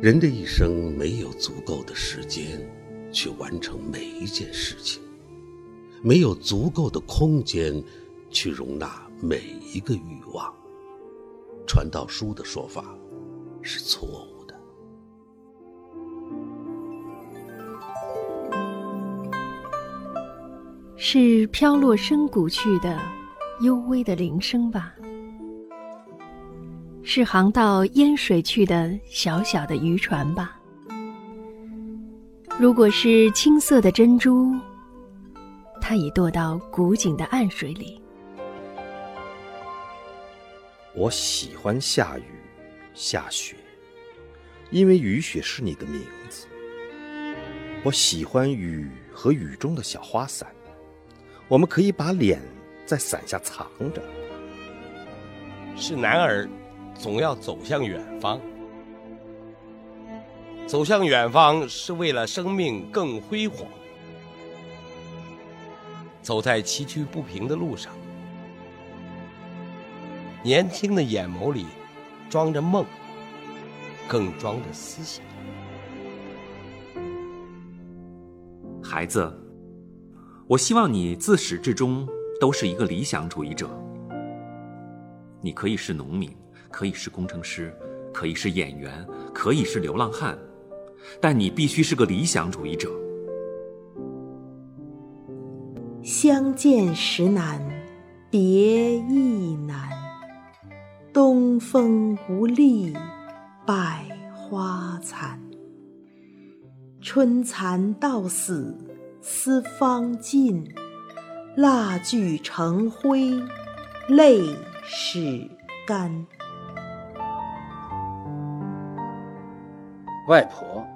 人的一生没有足够的时间去完成每一件事情，没有足够的空间去容纳每一个欲望。传道书的说法是错误的。是飘落深谷去的幽微的铃声吧？是航到烟水去的小小的渔船吧？如果是青色的珍珠，它已堕到古井的暗水里。我喜欢下雨、下雪，因为雨雪是你的名字。我喜欢雨和雨中的小花伞，我们可以把脸在伞下藏着。是男儿。总要走向远方，走向远方是为了生命更辉煌。走在崎岖不平的路上，年轻的眼眸里装着梦，更装着思想。孩子，我希望你自始至终都是一个理想主义者。你可以是农民。可以是工程师，可以是演员，可以是流浪汉，但你必须是个理想主义者。相见时难，别亦难。东风无力百花残。春蚕到死丝方尽，蜡炬成灰泪始干。外婆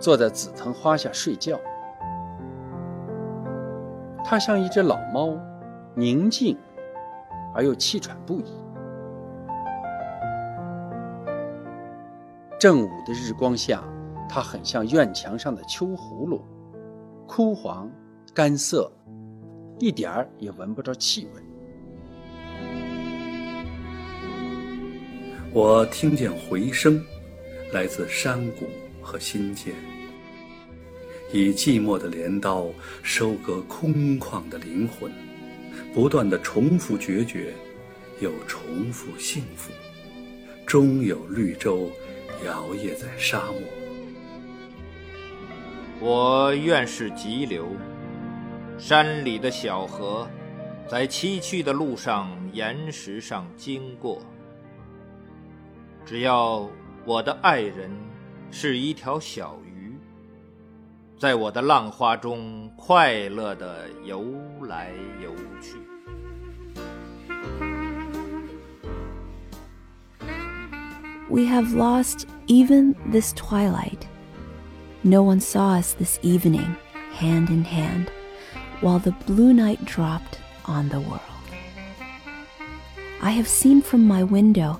坐在紫藤花下睡觉，她像一只老猫，宁静而又气喘不已。正午的日光下，它很像院墙上的秋葫芦，枯黄、干涩，一点儿也闻不着气味。我听见回声。来自山谷和心间，以寂寞的镰刀收割空旷的灵魂，不断的重复决绝，又重复幸福，终有绿洲摇曳在沙漠。我愿是急流，山里的小河，在崎岖的路上岩石上经过，只要。我的爱人是一条小鱼，在我的浪花中快乐地游来游去。We have lost even this twilight. No one saw us this evening, hand in hand, while the blue night dropped on the world. I have seen from my window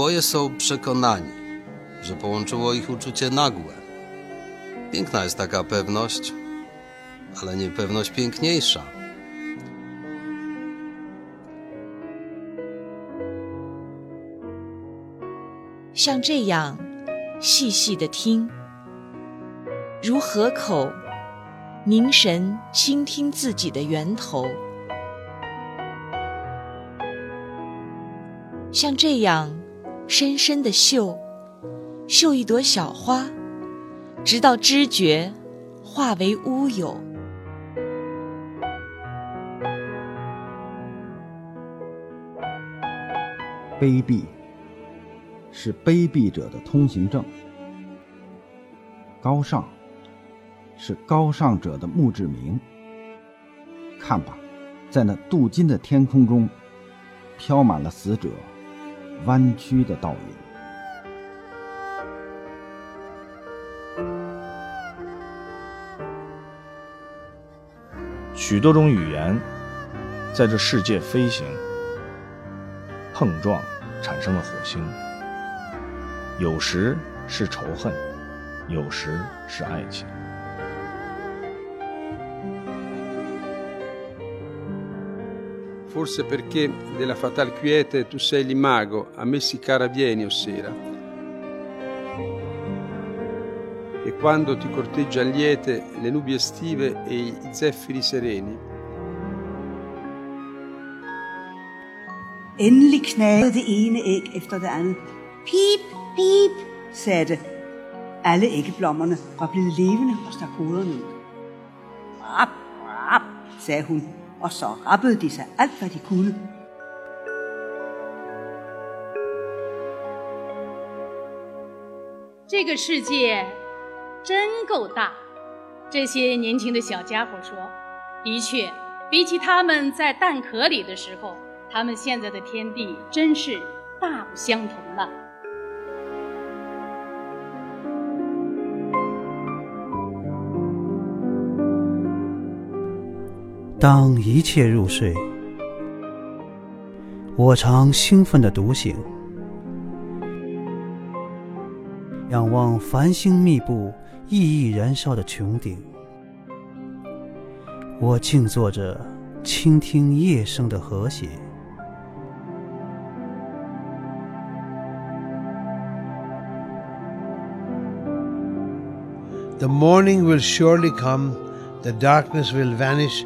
Oboje są przekonani, że połączyło ich uczucie nagłe. Piękna jest taka pewność, ale niepewność piękniejsza. 像这样细细的听，如河口凝神倾听自己的源头。像这样。 深深的嗅，嗅一朵小花，直到知觉化为乌有。卑鄙是卑鄙者的通行证，高尚是高尚者的墓志铭。看吧，在那镀金的天空中，飘满了死者。弯曲的倒影。许多种语言在这世界飞行、碰撞，产生了火星。有时是仇恨，有时是爱情。Forse perché della fatal quiete tu sei l'imago, a me si cara vieni o sera. E quando ti corteggian liete le nubi estive e i zeffiri sereni. Endelig knagede det ene æg efter det andet. Pip, pip, sagde det. Alle æggeblommerne var blevet levende og stak hovederne ud. Rap, rap, sagde hun, og så rappede de sig alt, hvad de kunne. 这个世界真够大。这些年轻的小家伙说：“的确，比起他们在蛋壳里的时候，他们现在的天地真是大不相同了。”当一切入睡，我常兴奋地独醒，仰望繁星密布、熠熠燃烧的穹顶。我静坐着，倾听夜声的和谐。The morning will surely come, the darkness will vanish,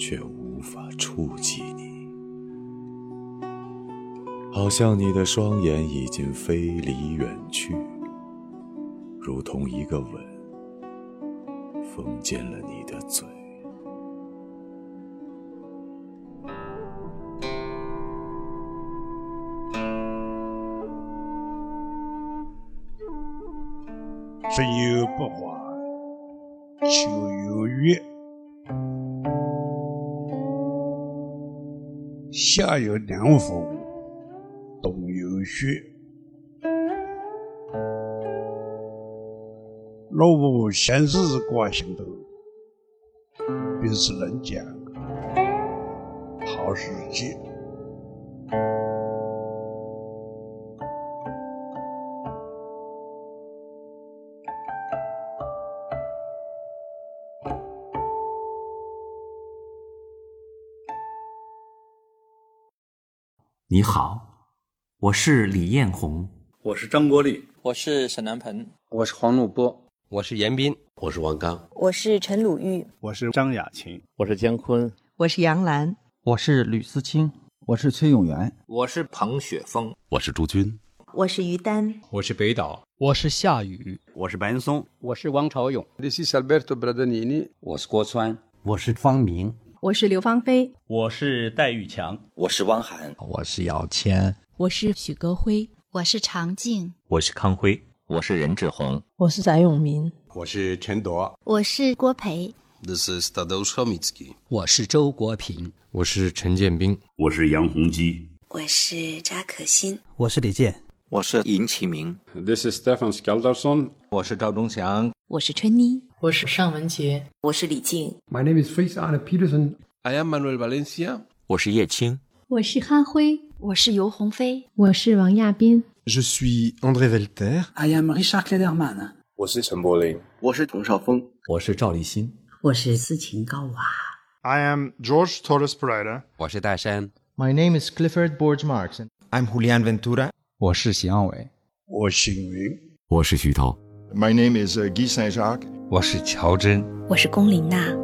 却无法触及你，好像你的双眼已经飞离远去，如同一个吻封缄了你的嘴。春有百花，秋夏有凉风，冬有雪。若无闲事挂心头，便是人间好时节。你好，我是李彦宏，我是张国立，我是沈南鹏，我是黄怒波，我是严斌，我是王刚，我是陈鲁豫，我是张雅琴，我是姜昆，我是杨澜，我是吕思清，我是崔永元，我是彭雪枫，我是朱军，我是于丹，我是北岛，我是夏雨，我是白岩松，我是王朝勇。This is Alberto Bradanini，我是郭川，我是方明。我是刘芳菲，我是戴玉强，我是汪涵，我是姚谦，我是许戈辉，我是常静，我是康辉，我是任志宏，我是翟永明，我是陈铎，我是郭培。This is Tadeusz Chomitsky，我是周国平，我是陈建斌，我是杨洪基，我是扎可欣，我是李健，我是尹启明，This is Stefan Skjaldarsson，我是赵忠祥，我是春妮。我是尚文杰，我是李静。My name is Fritz Arne Peterson. I am Manuel Valencia. 我是叶青，我是哈辉，我是尤鸿飞，我是王亚斌。Je suis André Velter. I am Richard Klederman. 我是陈柏霖，我是童绍峰，我是赵立新，我是斯琴高娃。I am George Torres Pereira. 我是大山。My name is Clifford Borge Marks. I'm Julian Ventura. 我是邢耀伟。我姓云。我是徐涛。My name is Guy Saint Jacques. 我是乔真，我是龚琳娜。